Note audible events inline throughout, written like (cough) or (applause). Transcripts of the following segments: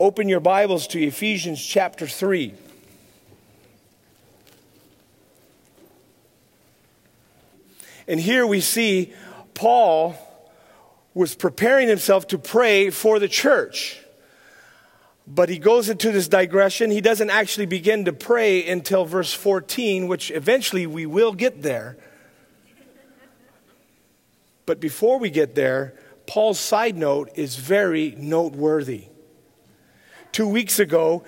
open your Bibles to Ephesians chapter 3. And here we see Paul was preparing himself to pray for the church. But he goes into this digression. He doesn't actually begin to pray until verse 14, which eventually we will get there. But before we get there, Paul's side note is very noteworthy. Two weeks ago,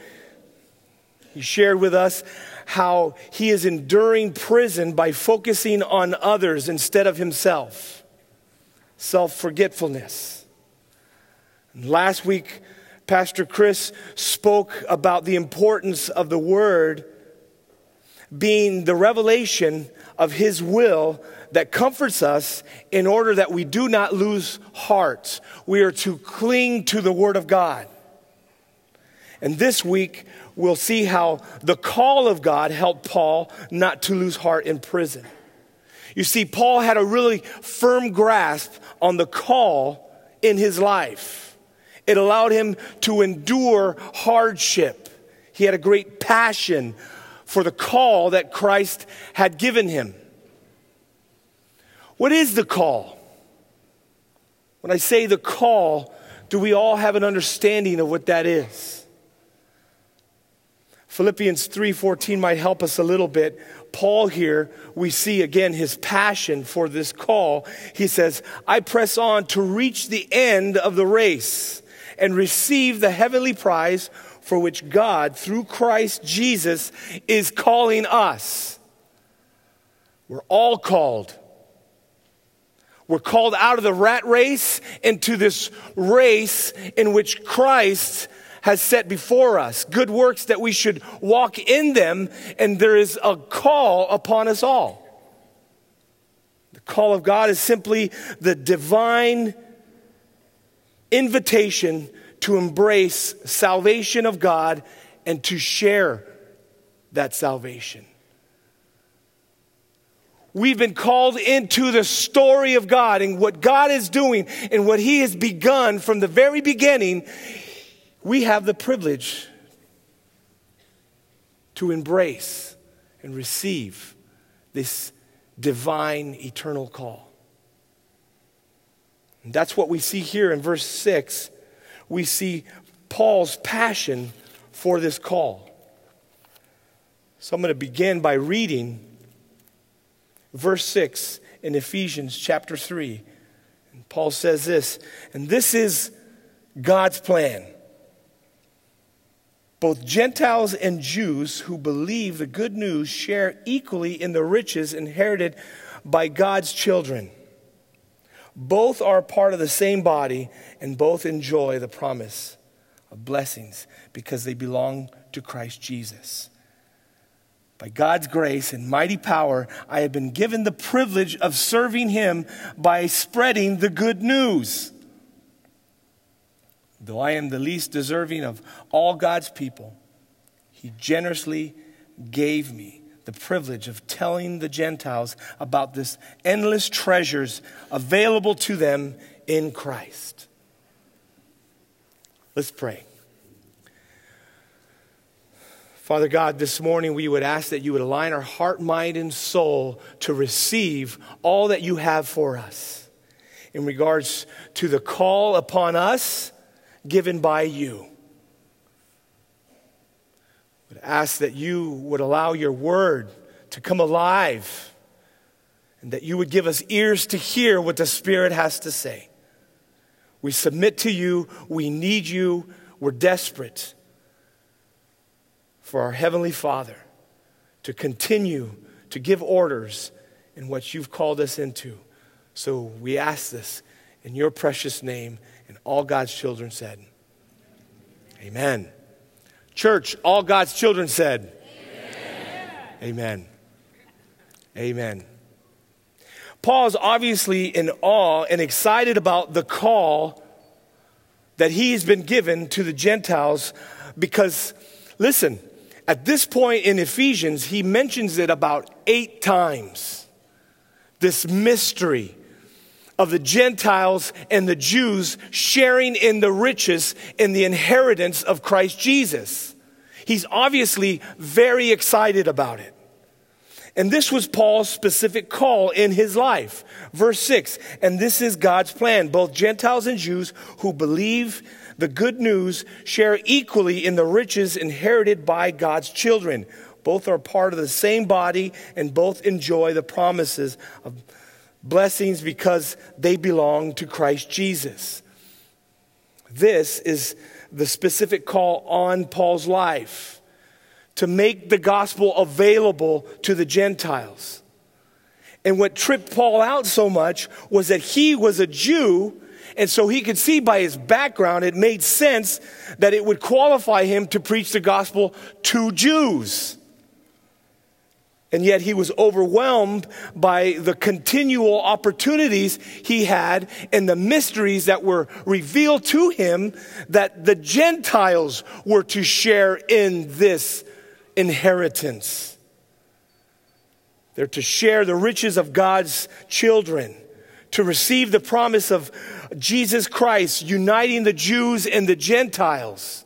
he shared with us how he is enduring prison by focusing on others instead of himself. Self forgetfulness. Last week, Pastor Chris spoke about the importance of the Word being the revelation of His will that comforts us in order that we do not lose heart. We are to cling to the Word of God. And this week, we'll see how the call of God helped Paul not to lose heart in prison. You see, Paul had a really firm grasp on the call in his life. It allowed him to endure hardship. He had a great passion for the call that Christ had given him. What is the call? When I say the call, do we all have an understanding of what that is? Philippians 3:14 might help us a little bit. Paul here, we see again his passion for this call. He says, "I press on to reach the end of the race and receive the heavenly prize for which God through Christ Jesus is calling us." We're all called. We're called out of the rat race into this race in which Christ has set before us, good works that we should walk in them, and there is a call upon us all. The call of God is simply the divine invitation to embrace salvation of God and to share that salvation. We've been called into the story of God and what God is doing and what He has begun from the very beginning we have the privilege to embrace and receive this divine eternal call. And that's what we see here in verse 6. We see Paul's passion for this call. So I'm going to begin by reading verse 6 in Ephesians chapter 3. And Paul says this, and this is God's plan both Gentiles and Jews who believe the good news share equally in the riches inherited by God's children. Both are part of the same body and both enjoy the promise of blessings because they belong to Christ Jesus. By God's grace and mighty power, I have been given the privilege of serving Him by spreading the good news. Though I am the least deserving of all God's people, He generously gave me the privilege of telling the Gentiles about this endless treasures available to them in Christ. Let's pray. Father God, this morning we would ask that you would align our heart, mind, and soul to receive all that you have for us in regards to the call upon us given by you. I would ask that you would allow your word to come alive and that you would give us ears to hear what the Spirit has to say. We submit to you. We need you. We're desperate for our Heavenly Father to continue to give orders in what you've called us into. So we ask this in your precious name. And all God's children said, Amen. Church, all God's children said, Amen. Amen. Amen. Paul's obviously in awe and excited about the call that he's been given to the Gentiles because, listen, at this point in Ephesians, he mentions it about eight times. This mystery of the Gentiles and the Jews sharing in the riches and the inheritance of Christ Jesus. He's obviously very excited about it. And this was Paul's specific call in his life. Verse 6 And this is God's plan. Both Gentiles and Jews who believe the good news share equally in the riches inherited by God's children. Both are part of the same body and both enjoy the promises of blessings because they belong to Christ Jesus. This is the specific call on Paul's life to make the gospel available to the Gentiles. And what tripped Paul out so much was that he was a Jew, and so he could see by his background it made sense that it would qualify him to preach the gospel to Jews. And yet he was overwhelmed by the continual opportunities he had and the mysteries that were revealed to him that the Gentiles were to share in this inheritance. They're to share the riches of God's children, to receive the promise of Jesus Christ uniting the Jews and the Gentiles.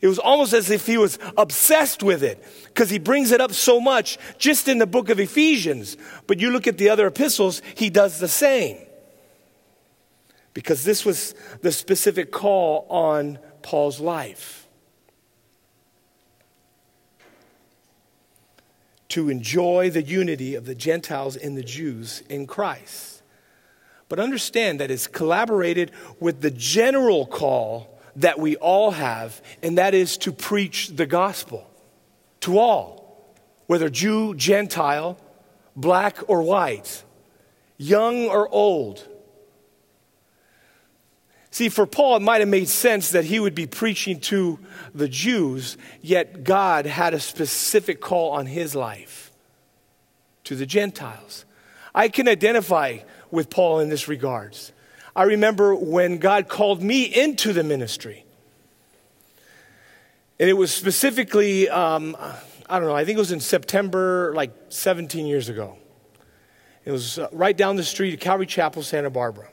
It was almost as if he was obsessed with it because he brings it up so much just in the book of Ephesians. But you look at the other epistles, he does the same. Because this was the specific call on Paul's life. To enjoy the unity of the Gentiles and the Jews in Christ. But understand that it's collaborated with the general call that we all have, and that is to preach the gospel to all, whether Jew, Gentile, black or white, young or old. See, for Paul, it might have made sense that he would be preaching to the Jews, yet God had a specific call on his life to the Gentiles. I can identify with Paul in this regards. I remember when God called me into the ministry. And it was specifically, um, I don't know, I think it was in September, like 17 years ago. It was uh, right down the street at Calvary Chapel, Santa Barbara.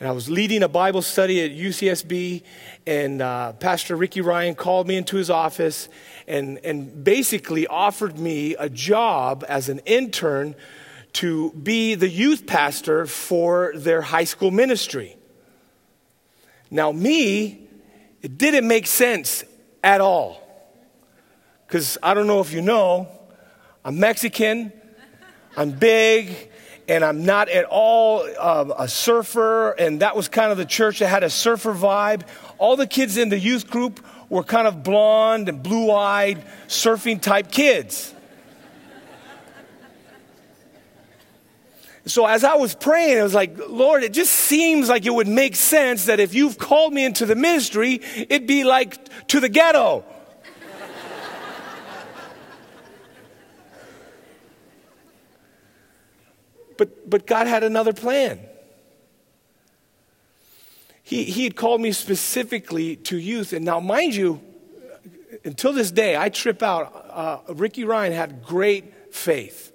And I was leading a Bible study at UCSB, and uh, Pastor Ricky Ryan called me into his office and, and basically offered me a job as an intern to be the youth pastor for their high school ministry. Now, me, it didn't make sense at all. Because I don't know if you know, I'm Mexican, I'm big, and I'm not at all uh, a surfer. And that was kind of the church that had a surfer vibe. All the kids in the youth group were kind of blonde and blue eyed, surfing type kids. So as I was praying, I was like, Lord, it just seems like it would make sense that if you've called me into the ministry, it'd be like to the ghetto. (laughs) but, but God had another plan. He, he had called me specifically to youth. And now, mind you, until this day, I trip out. Uh, Ricky Ryan had great faith.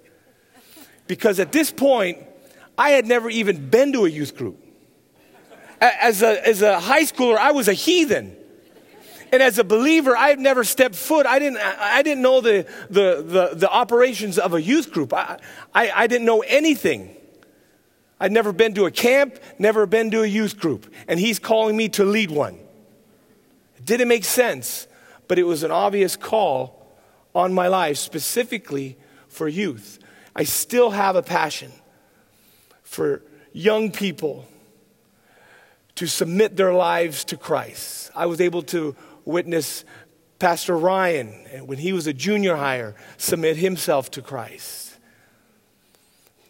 Because at this point, I had never even been to a youth group. As a, as a high schooler, I was a heathen. And as a believer, I had never stepped foot. I didn't, I didn't know the, the, the, the operations of a youth group. I, I, I didn't know anything. I'd never been to a camp, never been to a youth group. And he's calling me to lead one. It didn't make sense, but it was an obvious call on my life, specifically for youth. I still have a passion for young people to submit their lives to Christ. I was able to witness Pastor Ryan, when he was a junior hire, submit himself to Christ.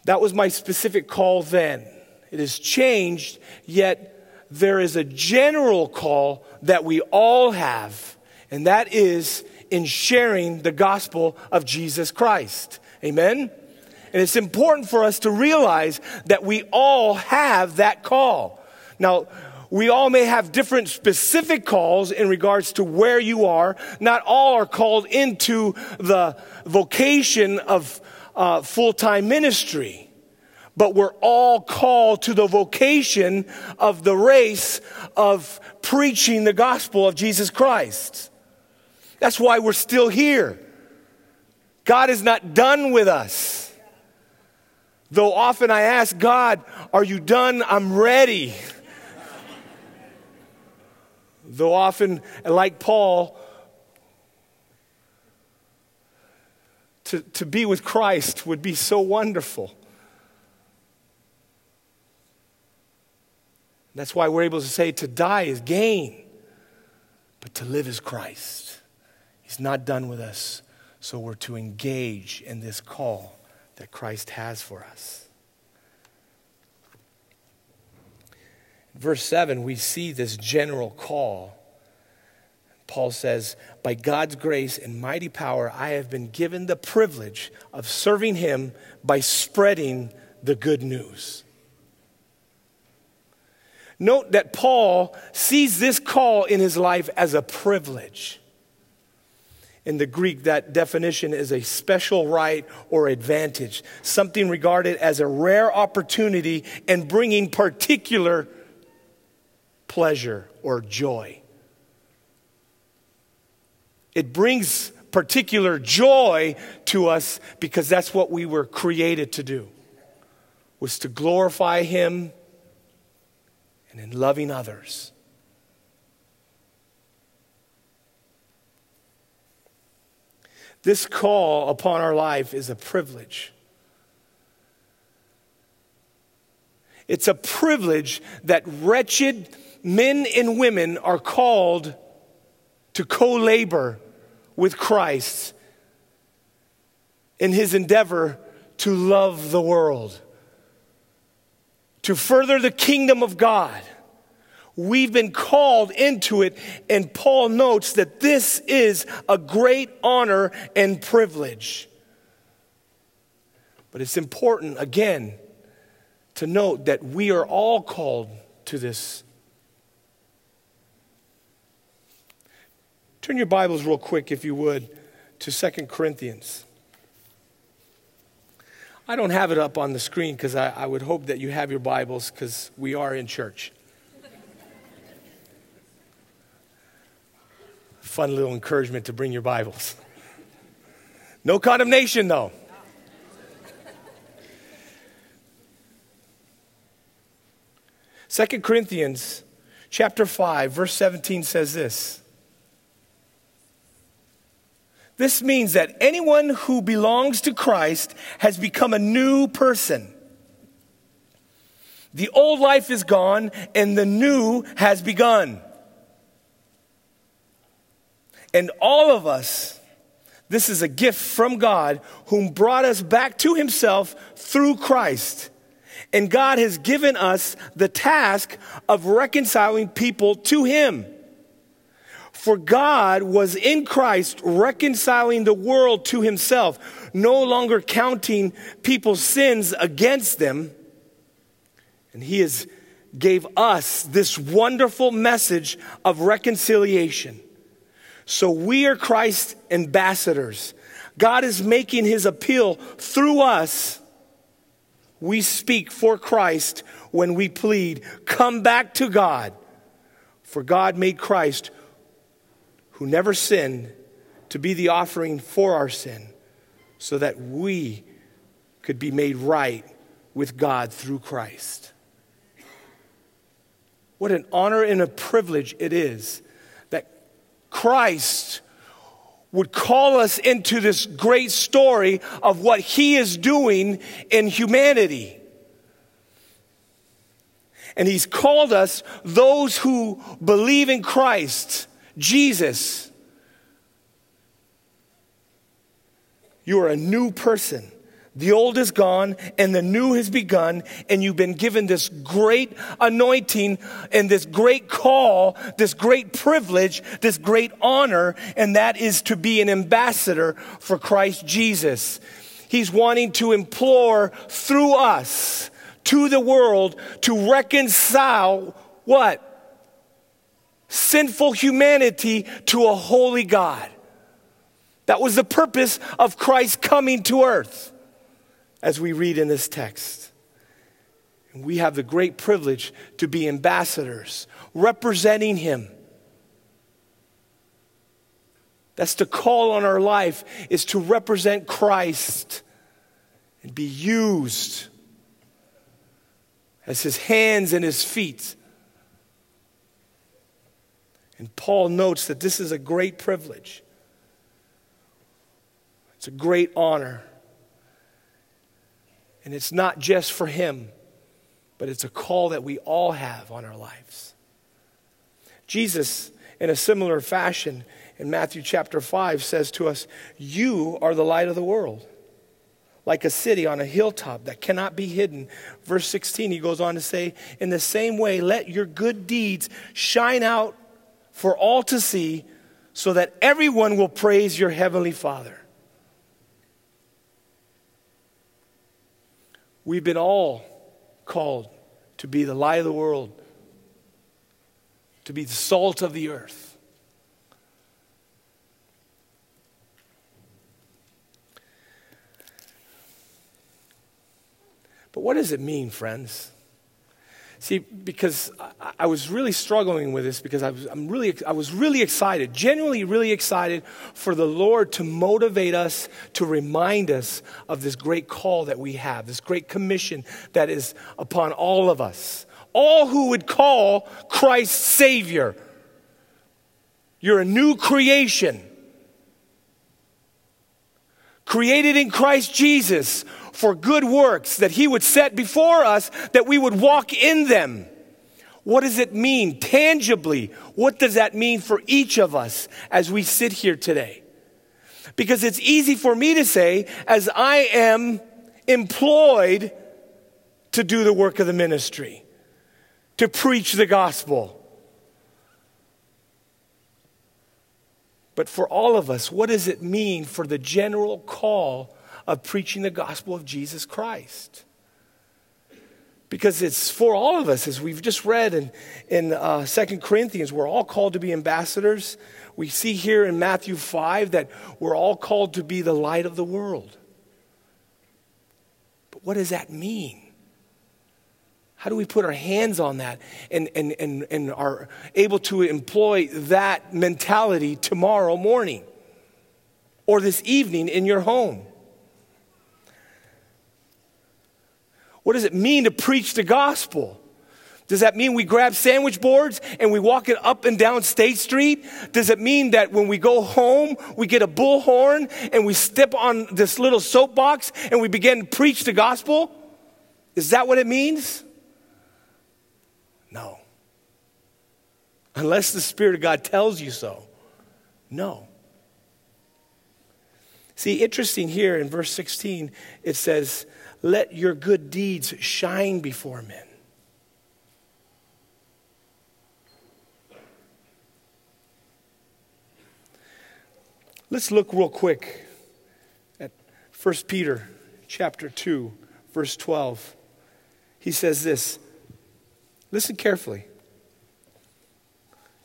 That was my specific call then. It has changed, yet there is a general call that we all have, and that is in sharing the gospel of Jesus Christ. Amen? And it's important for us to realize that we all have that call. Now, we all may have different specific calls in regards to where you are. Not all are called into the vocation of uh, full time ministry. but we're all called to the vocation of the race of preaching the gospel of Jesus Christ. That's why we're still here. God is not done with us. Though often I ask God, Are you done? I'm ready. Though often, like Paul, to, to be with Christ would be so wonderful. That's why we're able to say to die is gain, but to live is Christ. He's not done with us, so we're to engage in this call that Christ has for us. verse 7, we see this general call. Paul says, By God's grace and mighty power, I have been given the privilege of serving Him by spreading the good news. Note that Paul sees this call in his life as a privilege. In the Greek, that definition is a special right or advantage, something regarded as a rare opportunity and bringing particular pleasure or joy. It brings particular joy to us because that's what we were created to do was to glorify him and in loving others this call upon our life is a privilege it's a privilege that wretched men and women are called to co labor with Christ in his endeavor to love the world, to further the kingdom of God. We've been called into it, and Paul notes that this is a great honor and privilege. But it's important, again, to note that we are all called to this Turn your Bibles real quick, if you would, to Second Corinthians. I don't have it up on the screen because I, I, would hope that you have your Bibles because we are in church. Fun little encouragement to bring your Bibles. No condemnation, though. Second Corinthians chapter 5 verse 17 says this this means that anyone who belongs to Christ has become a new person. The old life is gone and the new has begun. And all of us, this is a gift from God, whom brought us back to himself through Christ. And God has given us the task of reconciling people to him. For God was in Christ reconciling the world to himself, no longer counting people's sins against them. And he has gave us this wonderful message of reconciliation. So we are Christ's ambassadors. God is making his appeal through us. We speak for Christ when we plead, come back to God. For God made Christ who never sinned to be the offering for our sin so that we could be made right with God through Christ. What an honor and a privilege it is Christ would call us into this great story of what he is doing in humanity. And he's called us those who believe in Christ Jesus, you are a new person. The old is gone and the new has begun, and you've been given this great anointing and this great call, this great privilege, this great honor, and that is to be an ambassador for Christ Jesus. He's wanting to implore through us to the world to reconcile what? sinful humanity to a holy God. That was the purpose of Christ coming to earth, as we read in this text. We have the great privilege to be ambassadors, representing Him. That's the call on our life is to represent Christ and be used as his hands and his feet. And Paul notes that this is a great privilege. It's a great honor. And it's not just for him, but it's a call that we all have on our lives. Jesus, in a similar fashion, in Matthew chapter 5, says to us, You are the light of the world like a city on a hilltop that cannot be hidden. Verse 16, he goes on to say, In the same way, let your good deeds shine out for all to see, so that everyone will praise your heavenly Father. We've been all called to be the light of the world, to be the salt of the earth. But what does it mean, friends? See, because I, I was really struggling with this because I was, I'm really, I was really excited, genuinely really excited for the Lord to motivate us, to remind us of this great call that we have, this great commission that is upon all of us. All who would call Christ Savior. You're a new creation created in Christ Jesus for good works that He would set before us, that we would walk in them. What does it mean tangibly? What does that mean for each of us as we sit here today? Because it's easy for me to say, as I am employed to do the work of the ministry, to preach the gospel. But for all of us, what does it mean for the general call of preaching the gospel of Jesus Christ? Because it's for all of us, as we've just read in, in uh, 2 Corinthians, we're all called to be ambassadors. We see here in Matthew 5 that we're all called to be the light of the world. But what does that mean? How do we put our hands on that and, and, and, and are able to employ that mentality tomorrow morning or this evening in your home? What does it mean to preach the gospel? Does that mean we grab sandwich boards and we walk it up and down State Street? Does it mean that when we go home, we get a bullhorn and we step on this little soapbox and we begin to preach the gospel? Is that what it means? No. Unless the Spirit of God tells you so. No. See, interesting here in verse 16, it says, Let your good deeds shine before men. Let's look real quick at 1 Peter chapter 2, verse 12. He says this Listen carefully.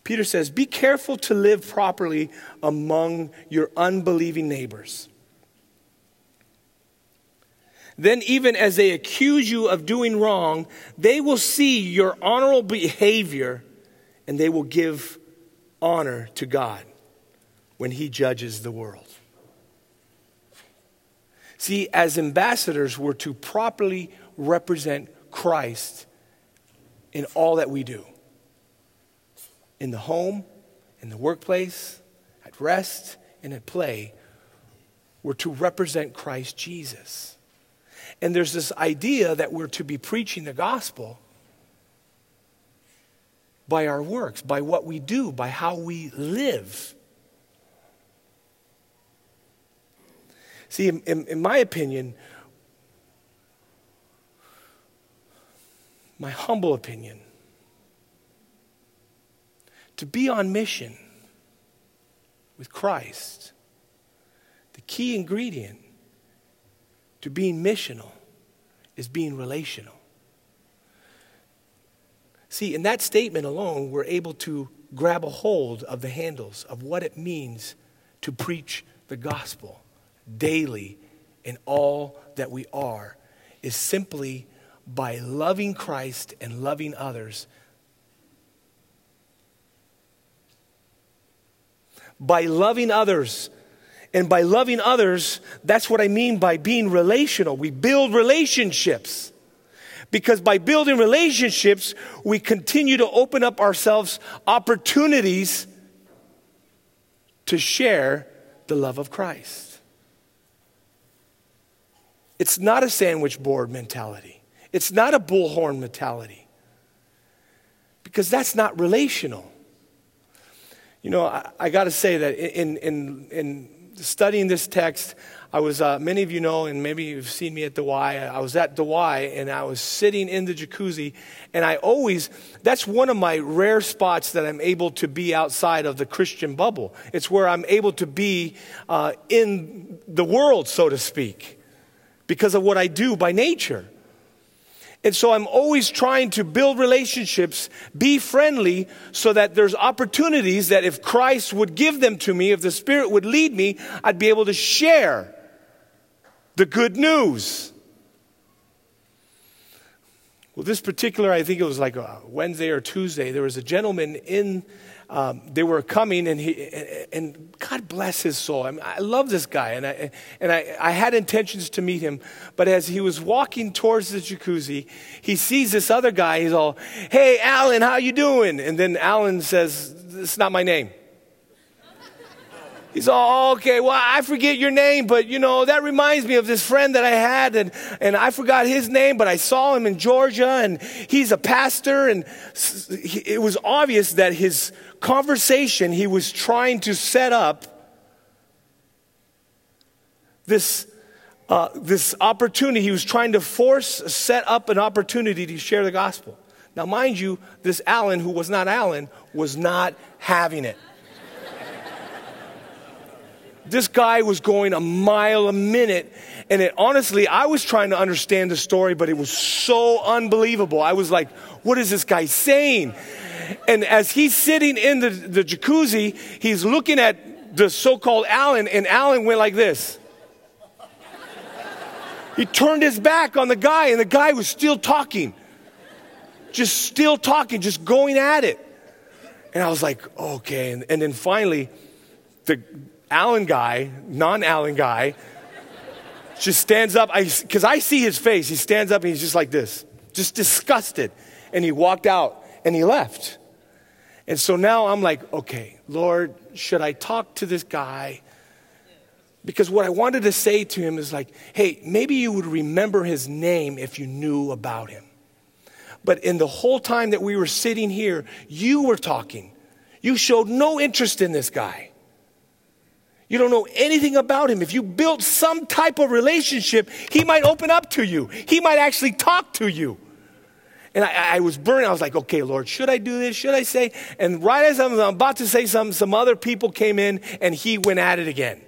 Peter says, Be careful to live properly among your unbelieving neighbors. Then, even as they accuse you of doing wrong, they will see your honorable behavior and they will give honor to God when He judges the world. See, as ambassadors, we're to properly represent Christ in all that we do in the home, in the workplace, at rest, and at play. We're to represent Christ Jesus. And there's this idea that we're to be preaching the gospel by our works, by what we do, by how we live. See, in, in, in my opinion, my humble opinion, to be on mission with Christ, the key ingredient to being missional is being relational. See, in that statement alone, we're able to grab a hold of the handles of what it means to preach the gospel daily in all that we are, is simply by loving Christ and loving others. By loving others. And by loving others, that's what I mean by being relational. We build relationships. Because by building relationships, we continue to open up ourselves opportunities to share the love of Christ. It's not a sandwich board mentality. It's not a bullhorn mentality. Because that's not relational. You know, I, I got to say that in, in, in studying this text, I was, uh, many of you know, and maybe you've seen me at the Y. I was at the Y and I was sitting in the jacuzzi. And I always, that's one of my rare spots that I'm able to be outside of the Christian bubble. It's where I'm able to be uh, in the world, so to speak, because of what I do by nature. And so I'm always trying to build relationships, be friendly, so that there's opportunities that if Christ would give them to me, if the Spirit would lead me, I'd be able to share the good news. Well, this particular, I think it was like a Wednesday or Tuesday, there was a gentleman in um, they were coming, and, he, and God bless his soul. I, mean, I love this guy, and, I, and I, I had intentions to meet him. But as he was walking towards the jacuzzi, he sees this other guy. He's all, "Hey, Alan, how you doing?" And then Alan says, "It's not my name." He's all, okay, well, I forget your name, but you know, that reminds me of this friend that I had, and, and I forgot his name, but I saw him in Georgia, and he's a pastor, and it was obvious that his conversation he was trying to set up this, uh, this opportunity. He was trying to force, set up an opportunity to share the gospel. Now, mind you, this Alan, who was not Alan, was not having it. this guy was going a mile a minute. And it, honestly, I was trying to understand the story, but it was so unbelievable. I was like, what is this guy saying? And as he's sitting in the, the jacuzzi, he's looking at the so called Alan, and Alan went like this. He turned his back on the guy, and the guy was still talking. Just still talking, just going at it. And I was like, okay. And, and then finally, the Alan guy, non Alan guy, just stands up. Because I, I see his face. He stands up and he's just like this, just disgusted. And he walked out and he left. And so now I'm like, okay, Lord, should I talk to this guy? Because what I wanted to say to him is like, hey, maybe you would remember his name if you knew about him. But in the whole time that we were sitting here, you were talking. You showed no interest in this guy. You don't know anything about him. If you built some type of relationship, he might open up to you. He might actually talk to you. And I, I, was burning. I was like, okay, Lord, should I do this? Should I say? And right as I'm about to say something, some other people came in and he went at it again.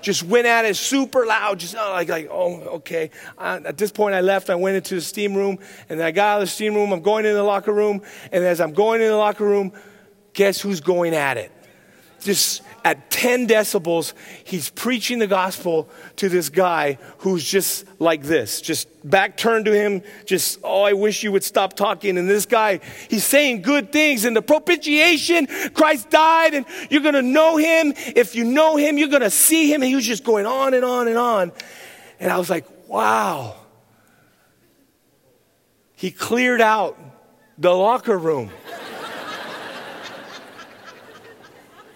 Just went at it super loud, just oh, like, like, oh, okay. At this point, I left. I went into the steam room, and then I got out of the steam room. I'm going into the locker room, and as I'm going in the locker room, guess who's going at it? Just at 10 decibels, he's preaching the gospel to this guy who's just like this, just back turned to him, just, oh, I wish you would stop talking. And this guy, he's saying good things. And the propitiation, Christ died, and you're going to know him. If you know him, you're going to see him. And he was just going on and on and on. And I was like, wow. He cleared out the locker room.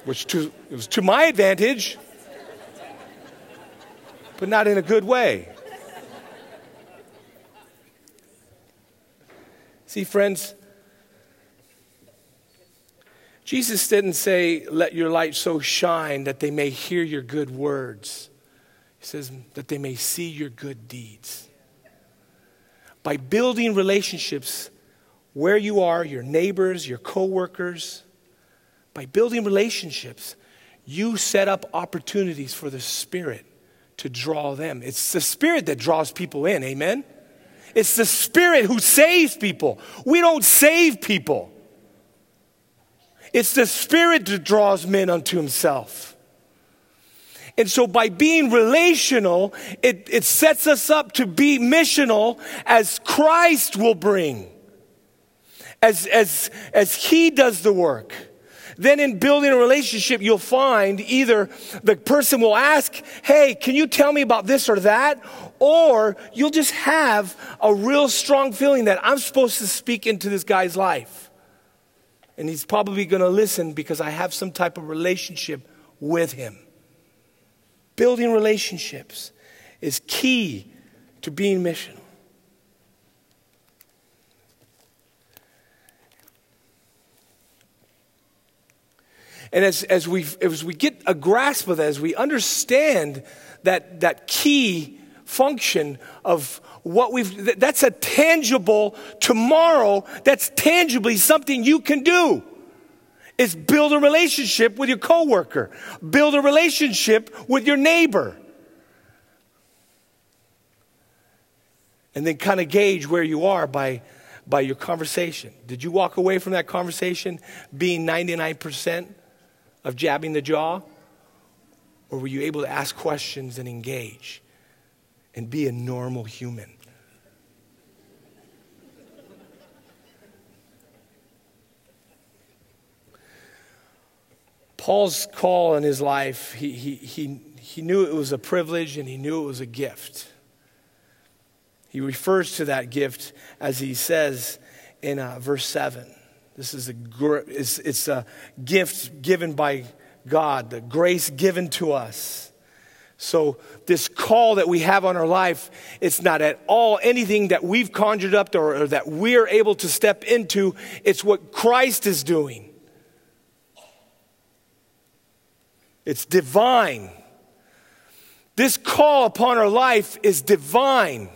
Which to, it was to my advantage, but not in a good way. See, friends, Jesus didn't say, Let your light so shine that they may hear your good words. He says, That they may see your good deeds. By building relationships where you are, your neighbors, your coworkers, by building relationships, you set up opportunities for the Spirit to draw them. It's the Spirit that draws people in, amen? It's the Spirit who saves people. We don't save people. It's the Spirit that draws men unto Himself. And so by being relational, it, it sets us up to be missional as Christ will bring, as, as, as He does the work. Then in building a relationship, you'll find either the person will ask, Hey, can you tell me about this or that? Or you'll just have a real strong feeling that I'm supposed to speak into this guy's life. And he's probably going to listen because I have some type of relationship with him. Building relationships is key to being missional. And as, as, we, as we get a grasp of that, as we understand that, that key function of what we've, that's a tangible tomorrow, that's tangibly something you can do. Is build a relationship with your coworker, build a relationship with your neighbor. And then kind of gauge where you are by, by your conversation. Did you walk away from that conversation being 99%? Of jabbing the jaw? Or were you able to ask questions and engage and be a normal human? Paul's call in his life, he, he, he, he knew it was a privilege and he knew it was a gift. He refers to that gift as he says in uh, verse 7. This is a, it's, it's a gift given by God, the grace given to us. So, this call that we have on our life, it's not at all anything that we've conjured up or, or that we're able to step into. It's what Christ is doing. It's divine. This call upon our life is divine,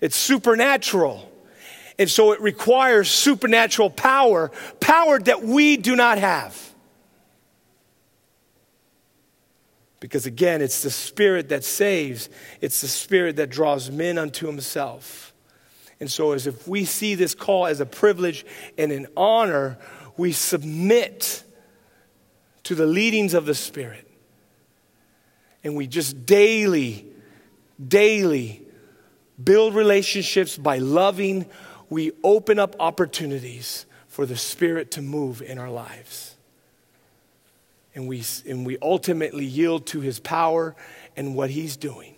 it's supernatural. And so it requires supernatural power, power that we do not have. Because again, it's the Spirit that saves, it's the Spirit that draws men unto Himself. And so, as if we see this call as a privilege and an honor, we submit to the leadings of the Spirit. And we just daily, daily build relationships by loving we open up opportunities for the Spirit to move in our lives. And we, and we ultimately yield to His power and what He's doing.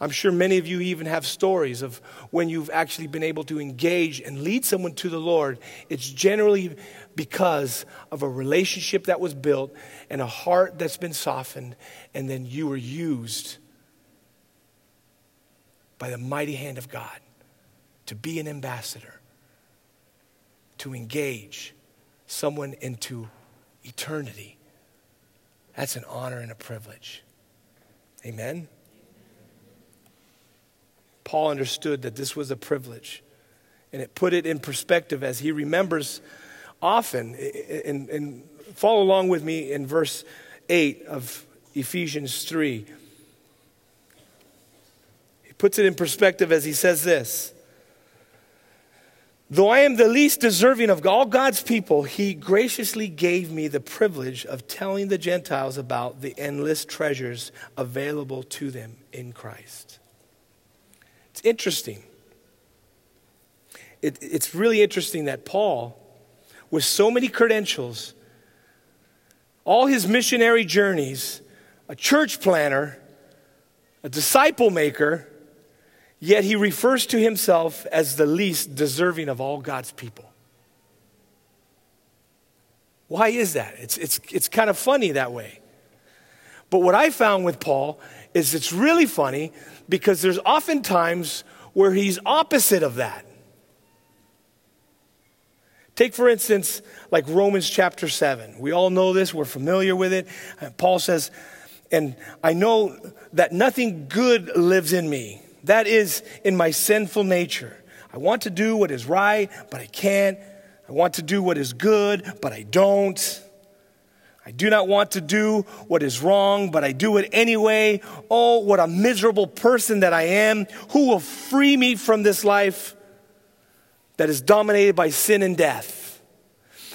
I'm sure many of you even have stories of when you've actually been able to engage and lead someone to the Lord. It's generally because of a relationship that was built and a heart that's been softened, and then you were used by the mighty hand of God to be an ambassador, to engage someone into eternity. That's an honor and a privilege. Amen? Paul understood that this was a privilege, and it put it in perspective as he remembers often. And, follow along with me in verse 8 of Ephesians 3. He puts it in perspective as he says this Though I am the least deserving of all God's people, He graciously gave me the privilege of telling the Gentiles about the endless treasures available to them in Christ. It's interesting. It, it's really interesting that Paul, with so many credentials, all his missionary journeys, a church planner, a disciple maker, Yet he refers to himself as the least deserving of all God's people. Why is that? It's, it's, it's kind of funny that way. But what I found with Paul is it's really funny because there's often times where he's opposite of that. Take, for instance, like Romans chapter 7. We all know this, we're familiar with it. Paul says, And I know that nothing good lives in me that is in my sinful nature. I want to do what is right, but I can't. I want to do what is good, but I don't. I do not want to do what is wrong, but I do it anyway. Oh, what a miserable person that I am. Who will free me from this life that is dominated by sin and death?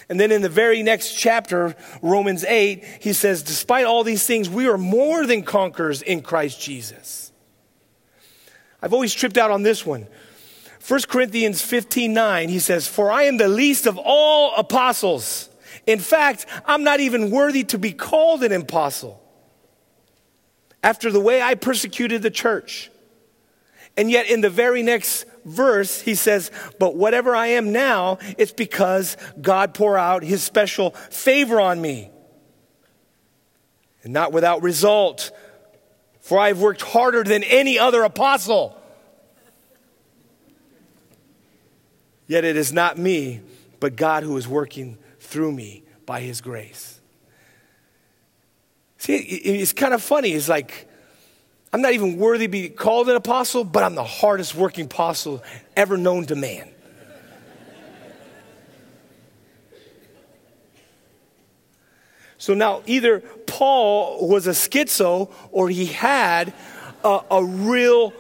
And then in the very next chapter, Romans 8, he says, Despite all these things, we are more than conquerors in Christ Jesus. I've always tripped out on this one. 1 Corinthians 15 9, he says, For I am the least of all apostles. In fact, I'm not even worthy to be called an apostle after the way I persecuted the church. And yet, in the very next verse, he says, But whatever I am now, it's because God poured out his special favor on me. And not without result, for I've worked harder than any other apostle. Yet it is not me, but God who is working through me by his grace. See, it's kind of funny. It's like, I'm not even worthy to be called an apostle, but I'm the hardest working apostle ever known to man. So now, either Paul was a schizo or he had a, a real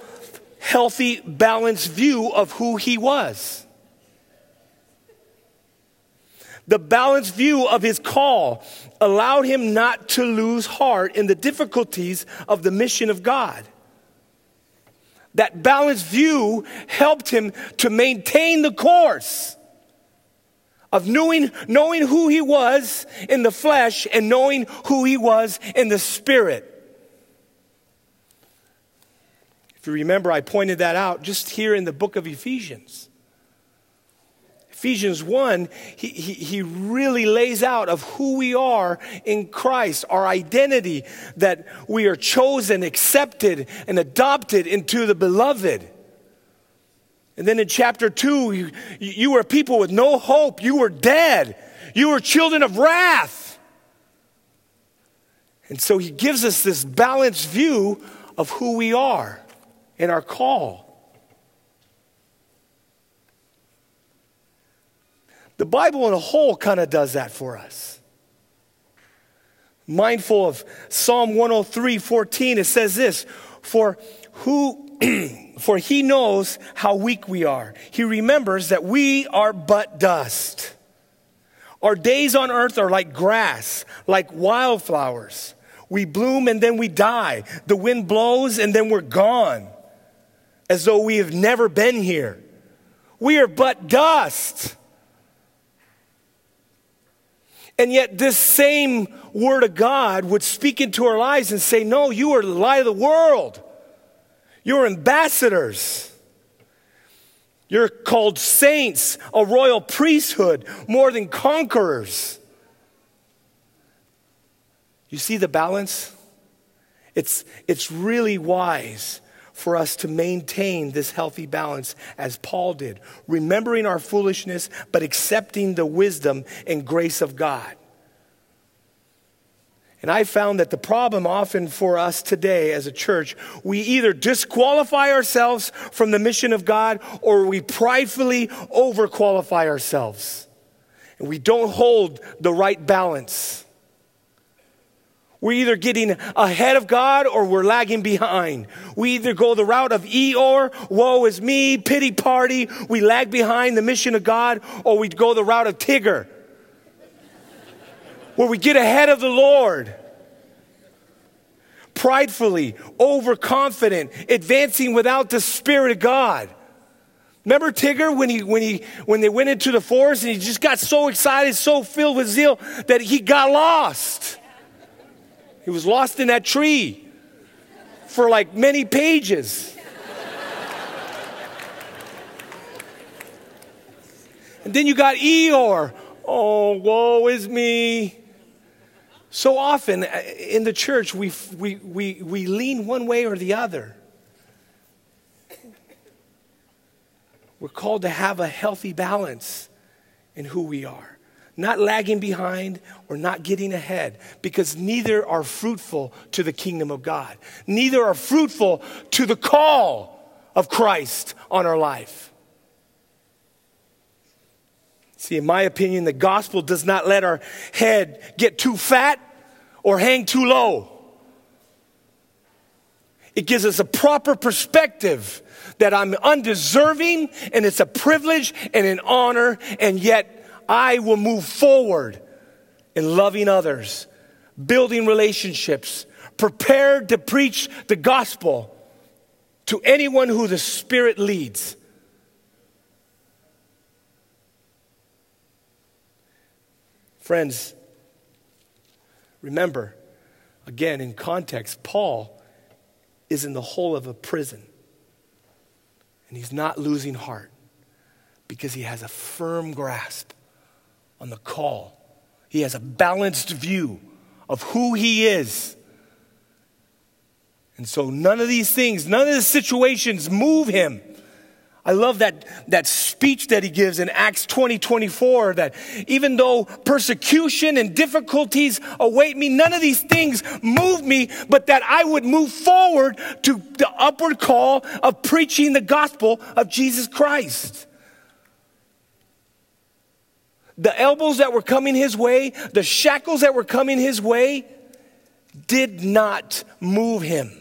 healthy, balanced view of who he was the balanced view of his call allowed him not to lose heart in the difficulties of the mission of God. That balanced view helped him to maintain the course of knowing, knowing who he was in the flesh and knowing who he was in the spirit. If you remember, I pointed that out just here in the book of Ephesians. Ephesians 1, he, he, he, really lays out of who we are in Christ, our identity, that we are chosen, accepted, and adopted into the beloved. And then in chapter 2, you, you were people with no hope. You were dead. You were children of wrath. And so he gives us this balanced view of who we are and our call. The Bible in a whole kind of does that for us. Mindful of Psalm 103 14, it says this For who (clears throat) for he knows how weak we are. He remembers that we are but dust. Our days on earth are like grass, like wildflowers. We bloom and then we die. The wind blows and then we're gone, as though we have never been here. We are but dust. And yet, this same word of God would speak into our lives and say, No, you are the light of the world. You're ambassadors. You're called saints, a royal priesthood, more than conquerors. You see the balance? It's, it's really wise for us to maintain this healthy balance as Paul did, remembering our foolishness, but accepting the wisdom and grace of God. And I found that the problem often for us today as a church, we either disqualify ourselves from the mission of God or we pridefully overqualify ourselves. And we don't hold the right balance. We're either getting ahead of God or we're lagging behind. We either go the route of Eeyore, woe is me, pity party, we lag behind the mission of God, or we go the route of Tigger, where we get ahead of the Lord. Pridefully, overconfident, advancing without the Spirit of God. Remember Tigger when he when he when they went into the forest and he just got so excited, so filled with zeal that he got lost. He was lost in that tree for like many pages. and then you got Eeyore. Oh, woe is me. So often uh, in the church, we, we, we, we lean one way or the other. We're called to have a healthy balance in who we are not lagging behind or not getting ahead, because neither are fruitful to the kingdom of God. Neither are fruitful to the call of Christ on our life. See, in my opinion, the gospel does not let our head get too fat or hang too low. It gives us a proper perspective that I'm undeserving and it's a privilege and an honor, and yet I will move forward in loving others, building relationships, prepared to preach the gospel to anyone who the Spirit leads. Friends, remember, again, in context, Paul is in the hole of a prison. And he's not losing heart because he has a firm grasp on the call. He has a balanced view of who he is. And so none of these things, none of the situations move him. I love that, that speech that he gives in Acts 20 24 that even though persecution and difficulties await me, none of these things move me, but that I would move forward to the upward call of preaching the gospel of Jesus Christ. The elbows that were coming his way, the shackles that were coming his way, did not move him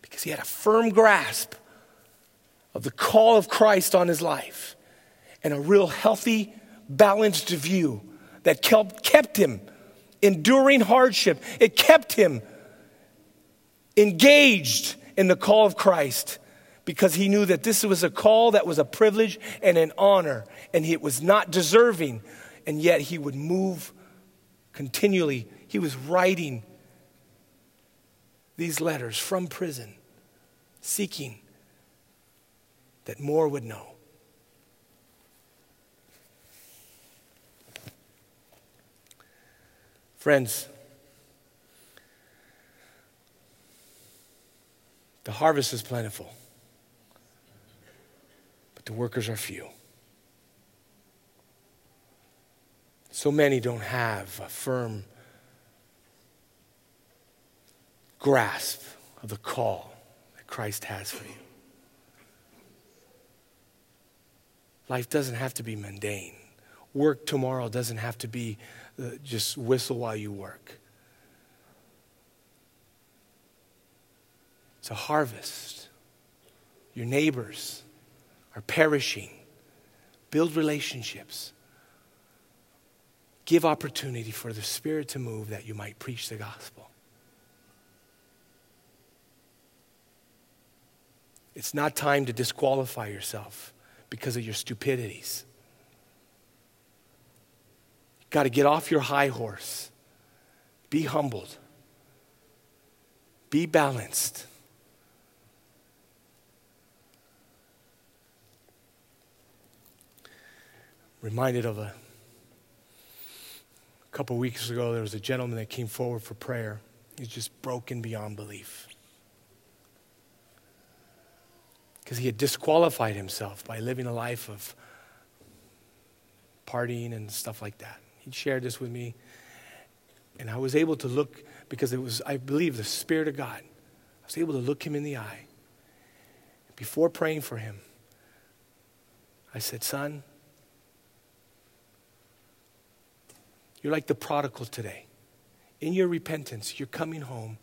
because he had a firm grasp of the call of Christ on his life and a real healthy, balanced view that kept him enduring hardship. It kept him engaged in the call of Christ because he knew that this was a call that was a privilege and an honor, and it was not deserving, and yet he would move continually. He was writing these letters from prison, seeking that more would know. Friends, the harvest is plentiful, but the workers are few. So many don't have a firm grasp of the call that Christ has for you. Life doesn't have to be mundane. Work tomorrow doesn't have to be uh, just whistle while you work. It's a harvest. Your neighbors are perishing. Build relationships. Give opportunity for the Spirit to move that you might preach the gospel. It's not time to disqualify yourself because of your stupidities. You got to get off your high horse. Be humbled. Be balanced. Reminded of a, a couple weeks ago, there was a gentleman that came forward for prayer. He's just broken beyond belief. Because he had disqualified himself by living a life of partying and stuff like that. He shared this with me, and I was able to look because it was, I believe, the Spirit of God. I was able to look him in the eye. Before praying for him, I said, Son, you're like the prodigal today. In your repentance, you're coming home,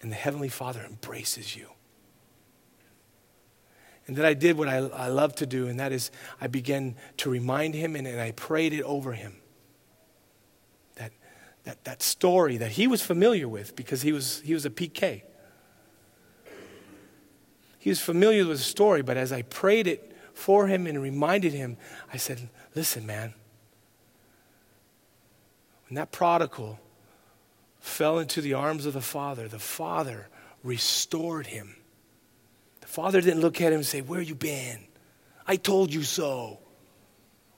and the Heavenly Father embraces you. And then I did what I, I love to do, and that is I began to remind him and, and I prayed it over him. That, that, that story that he was familiar with because he was, he was a PK. He was familiar with the story, but as I prayed it for him and reminded him, I said, Listen, man, when that prodigal fell into the arms of the Father, the Father restored him Father didn't look at him and say, Where you been? I told you so.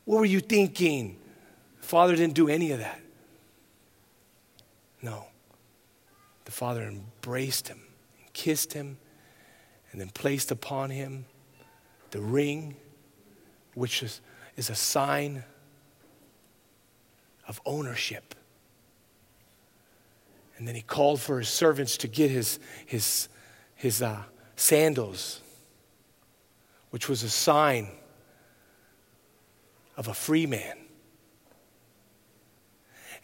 What were you thinking? Father didn't do any of that. No. The Father embraced him, and kissed him, and then placed upon him the ring, which is, is a sign of ownership. And then he called for his servants to get his, his, his uh, sandals, which was a sign of a free man.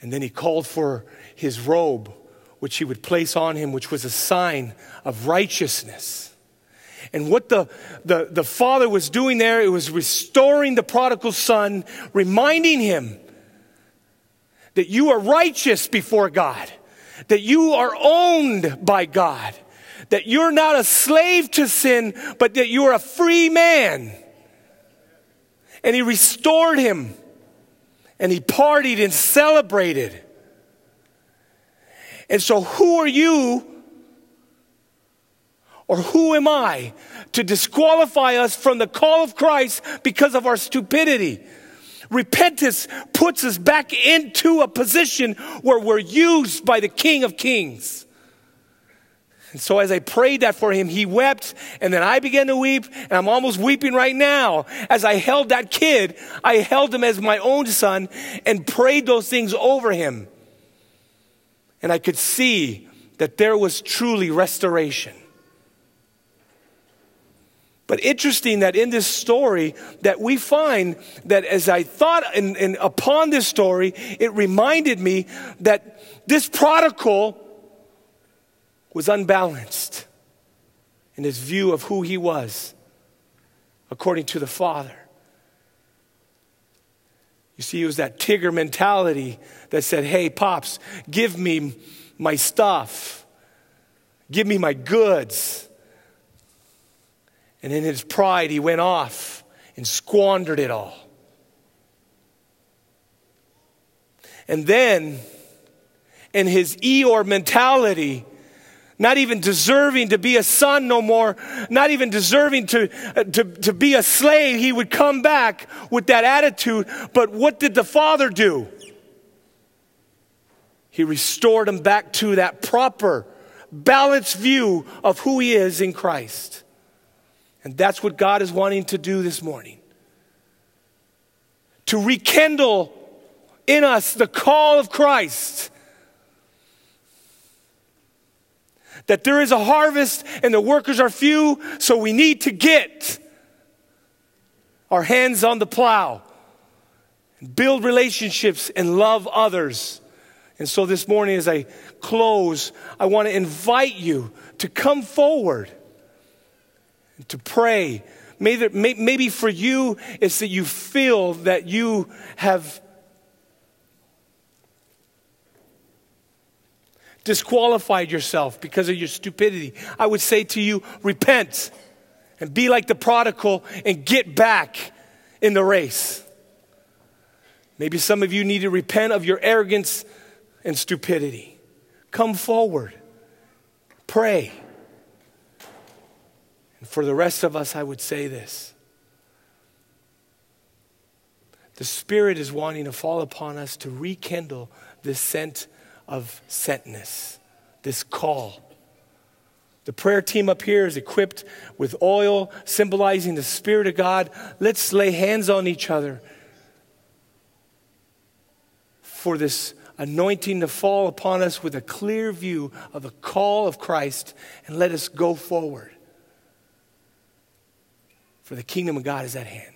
And then he called for his robe, which he would place on him, which was a sign of righteousness. And what the, the, the father was doing there, it was restoring the prodigal son, reminding him that you are righteous before God, that you are owned by God, that you're not a slave to sin, but that you are a free man. And he restored him, and he partied and celebrated. And so, who are you or who am I to disqualify us from the call of Christ because of our stupidity? Repentance puts us back into a position where we're used by the King of Kings. And so as I prayed that for him, he wept, and then I began to weep, and I'm almost weeping right now. As I held that kid, I held him as my own son and prayed those things over him. And I could see that there was truly restoration. But interesting that in this story that we find that as I thought and, and upon this story, it reminded me that this prodigal was unbalanced in his view of who he was according to the Father. You see, it was that Tigger mentality that said, Hey, Pops, give me my stuff, give me my goods. And in his pride, he went off and squandered it all. And then, in his Eeyore mentality, not even deserving to be a son no more, not even deserving to, uh, to, to be a slave, he would come back with that attitude. But what did the father do? He restored him back to that proper, balanced view of who he is in Christ. And that's what God is wanting to do this morning. To rekindle in us the call of Christ. That there is a harvest and the workers are few, so we need to get our hands on the plow build relationships and love others. And so this morning, as I close, I want to invite you to come forward to pray. Maybe for you, it's that you feel that you have disqualified yourself because of your stupidity. I would say to you, repent and be like the prodigal and get back in the race. Maybe some of you need to repent of your arrogance and stupidity. Come forward, pray. And for the rest of us, I would say this the Spirit is wanting to fall upon us to rekindle this scent of sentness, this call. The prayer team up here is equipped with oil symbolizing the Spirit of God. Let's lay hands on each other for this anointing to fall upon us with a clear view of the call of Christ and let us go forward for the kingdom of God is at hand.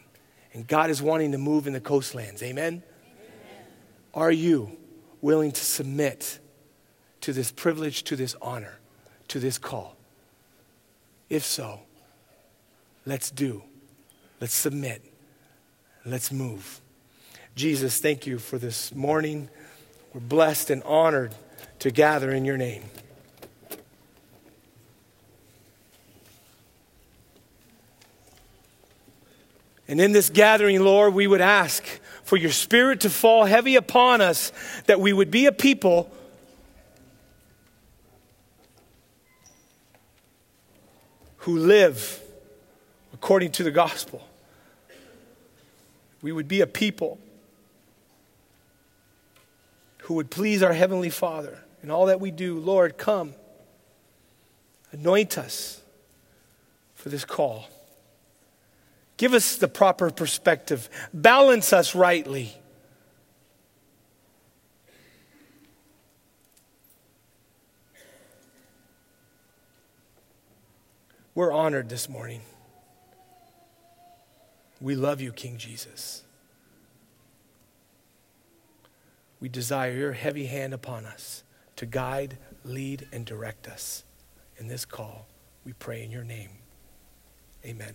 And God is wanting to move in the coastlands. Amen? Amen? Are you willing to submit to this privilege, to this honor, to this call? If so, let's do. Let's submit. Let's move. Jesus, thank you for this morning. We're blessed and honored to gather in your name. And in this gathering, Lord, we would ask for your spirit to fall heavy upon us, that we would be a people who live according to the gospel. We would be a people who would please our Heavenly Father in all that we do. Lord, come, anoint us for this call. Give us the proper perspective. Balance us rightly. We're honored this morning. We love you, King Jesus. We desire your heavy hand upon us to guide, lead, and direct us. In this call, we pray in your name. Amen.